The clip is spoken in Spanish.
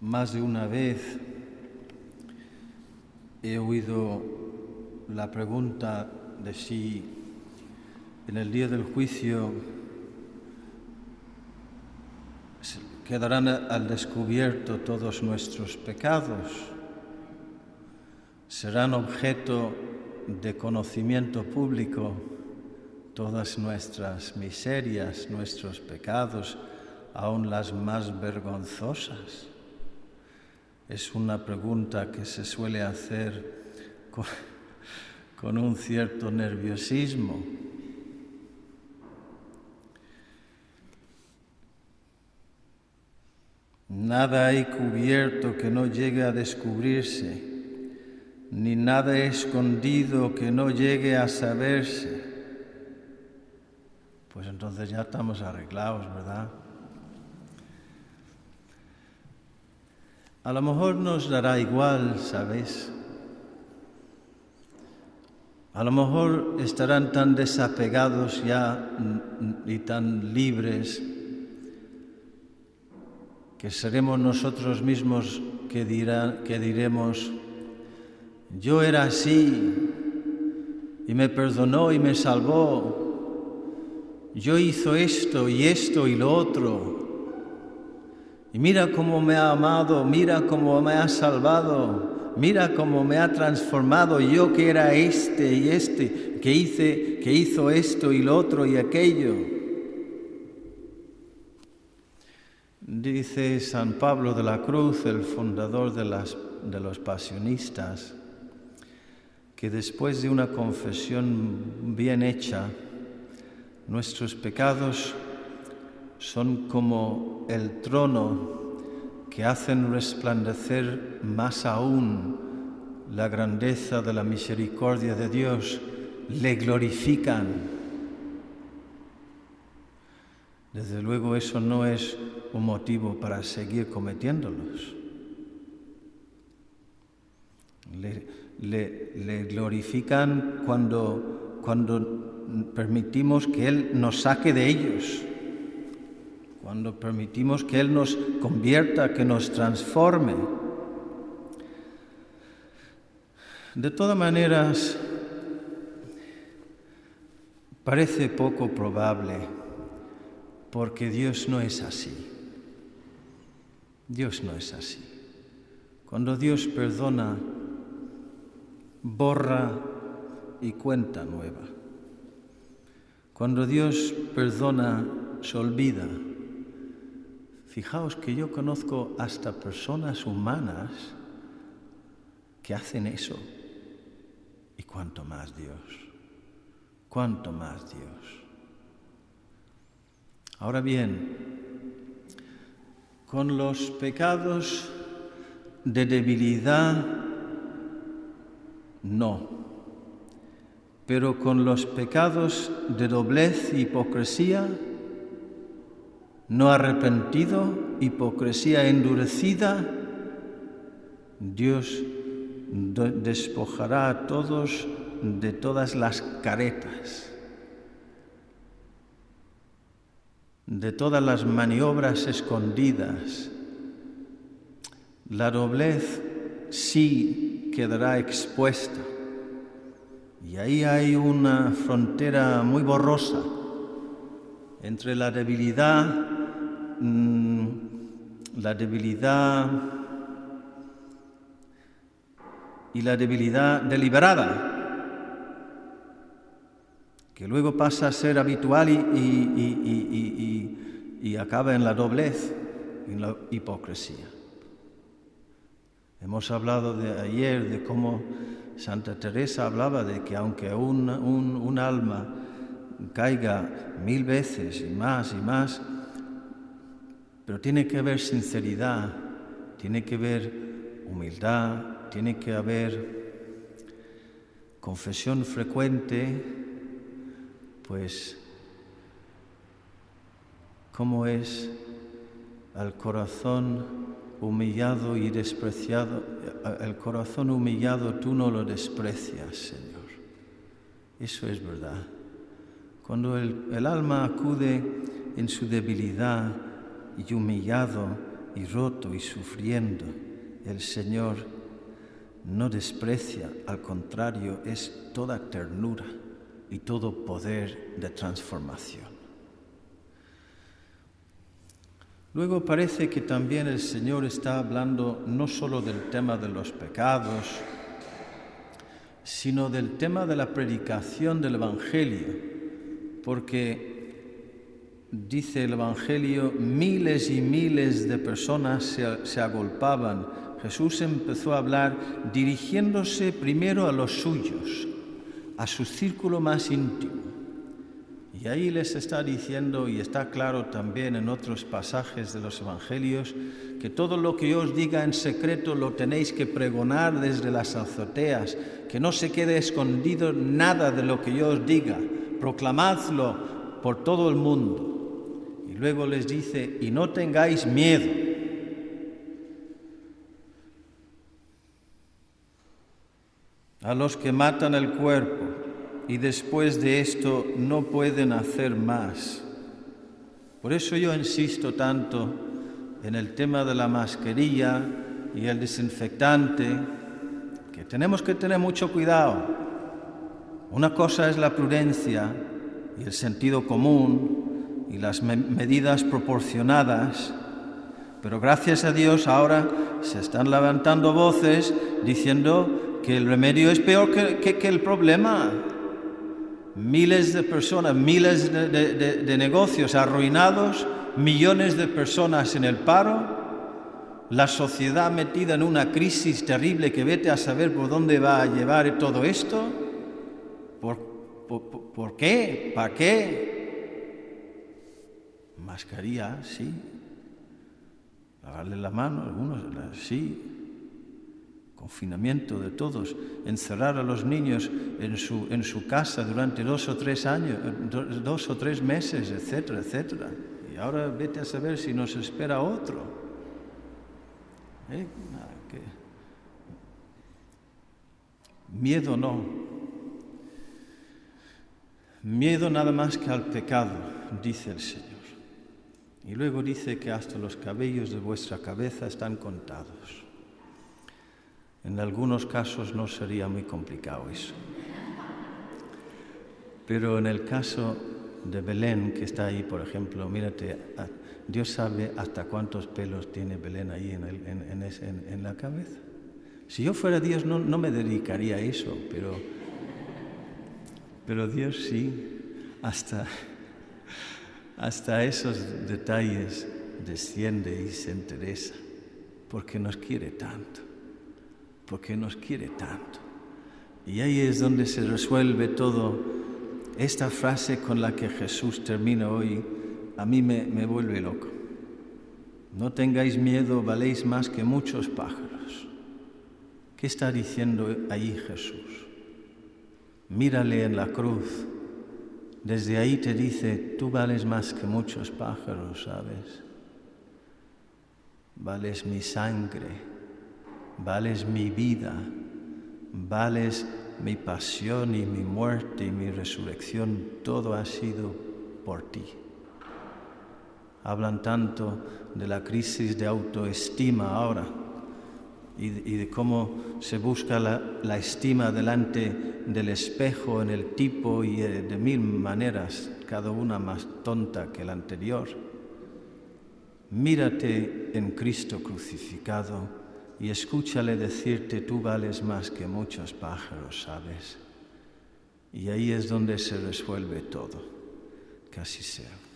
Más de una vez he oído la pregunta de si en el día del juicio quedarán al descubierto todos nuestros pecados, serán objeto de conocimiento público todas nuestras miserias, nuestros pecados, aun las más vergonzosas. Es una pregunta que se suele hacer con, un cierto nerviosismo. Nada hay cubierto que no llegue a descubrirse, ni nada escondido que no llegue a saberse. Pues entonces ya estamos arreglados, ¿verdad? A lo mejor nos dará igual, ¿sabes? A lo mejor estarán tan desapegados ya y tan libres que seremos nosotros mismos que, que diremos, yo era así y me perdonó y me salvó, yo hizo esto y esto y lo otro, y mira cómo me ha amado, mira cómo me ha salvado, mira cómo me ha transformado yo que era este y este, que hice, que hizo esto y lo otro y aquello. Dice San Pablo de la Cruz, el fundador de, de los pasionistas, que después de una confesión bien hecha, nuestros pecados son como el trono que hacen resplandecer más aún la grandeza de la misericordia de Dios, le glorifican. Desde luego eso no es un motivo para seguir cometiéndolos. Le, glorifican cuando, cuando permitimos que Él nos saque de ellos cuando permitimos que Él nos convierta, que nos transforme. De todas maneras, parece poco probable, porque Dios no es así. Dios no es así. Cuando Dios perdona, borra y cuenta nueva. Cuando Dios perdona, se olvida Fijaos que yo conozco hasta personas humanas que hacen eso. Y cuánto más Dios, cuánto más Dios. Ahora bien, con los pecados de debilidad, no, pero con los pecados de doblez y hipocresía, no arrepentido, hipocresía endurecida, Dios despojará a todos de todas las caretas, de todas las maniobras escondidas. La doblez sí quedará expuesta. Y ahí hay una frontera muy borrosa entre la debilidad Mm, la debilidad y la debilidad deliberada, que luego pasa a ser habitual y, y acaba en la doblez, en la hipocresía. Hemos hablado de ayer de cómo Santa Teresa hablaba de que aunque un, un, un alma caiga mil veces y más y más, pero tiene que haber sinceridad, tiene que haber humildad, tiene que haber confesión frecuente, pues cómo es el corazón humillado y despreciado, el corazón humillado tú no lo desprecias, Señor. Eso es verdad. Cuando el, el alma acude en su debilidad, y humillado y roto y sufriendo, el Señor no desprecia, al contrario, es toda ternura y todo poder de transformación. Luego parece que también el Señor está hablando no solo del tema de los pecados, sino del tema de la predicación del Evangelio, porque dice el Evangelio, miles y miles de personas se, agolpaban. Jesús empezó a hablar dirigiéndose primero a los suyos, a su círculo más íntimo. Y ahí les está diciendo, y está claro también en otros pasajes de los Evangelios, que todo lo que yo os diga en secreto lo tenéis que pregonar desde las azoteas, que no se quede escondido nada de lo que yo os diga, proclamadlo por todo el mundo. Luego les dice, y no tengáis miedo. A los que matan el cuerpo y después de esto no pueden hacer más. Por eso yo insisto tanto en el tema de la mascarilla y el desinfectante, que tenemos que tener mucho cuidado. Una cosa es la prudencia y el sentido común y las medidas proporcionadas, pero gracias a Dios ahora se están levantando voces diciendo que el remedio es peor que el problema miles de personas, miles de, negocios arruinados, millones de personas en el paro, la sociedad metida en una crisis terrible que vete a saber por dónde va a llevar todo esto. ¿Por, qué? ¿Para qué? Mascarilla, sí. Lavarle la mano, algunos, sí confinamiento de todos, encerrar a los niños en su, en su casa durante dos o tres años, dos o tres meses, etcétera, etcétera. Y ahora vete a saber si nos espera otro. ¿Eh? Miedo no. Miedo nada más que al pecado, dice el Señor. Y luego dice que hasta los cabellos de vuestra cabeza están contados. En algunos casos no sería muy complicado eso. Pero en el caso de Belén, que está ahí, por ejemplo, mírate, Dios sabe hasta cuántos pelos tiene Belén ahí en, la cabeza. Si yo fuera Dios no, no, me dedicaría a eso, pero, pero Dios sí, hasta, hasta esos detalles desciende y se interesa, porque nos quiere tanto porque nos quiere tanto. Y ahí es donde se resuelve todo. Esta frase con la que Jesús termina hoy a mí me, me vuelve loco. No tengáis miedo, valéis más que muchos pájaros. ¿Qué está diciendo ahí Jesús? Mírale en la cruz. Desde ahí te dice, tú vales más que muchos pájaros, ¿sabes? Vales mi sangre vales mi vida, vales mi pasión y mi muerte y mi resurrección, todo ha sido por ti. Hablan tanto de la crisis de autoestima ahora y, de cómo se busca la, la, estima delante del espejo en el tipo y eh, de mil maneras, cada una más tonta que la anterior. Mírate en Cristo crucificado y escúchale decirte, tú vales más que muchos pájaros, ¿sabes? Y ahí es donde se resuelve todo. Casi sea.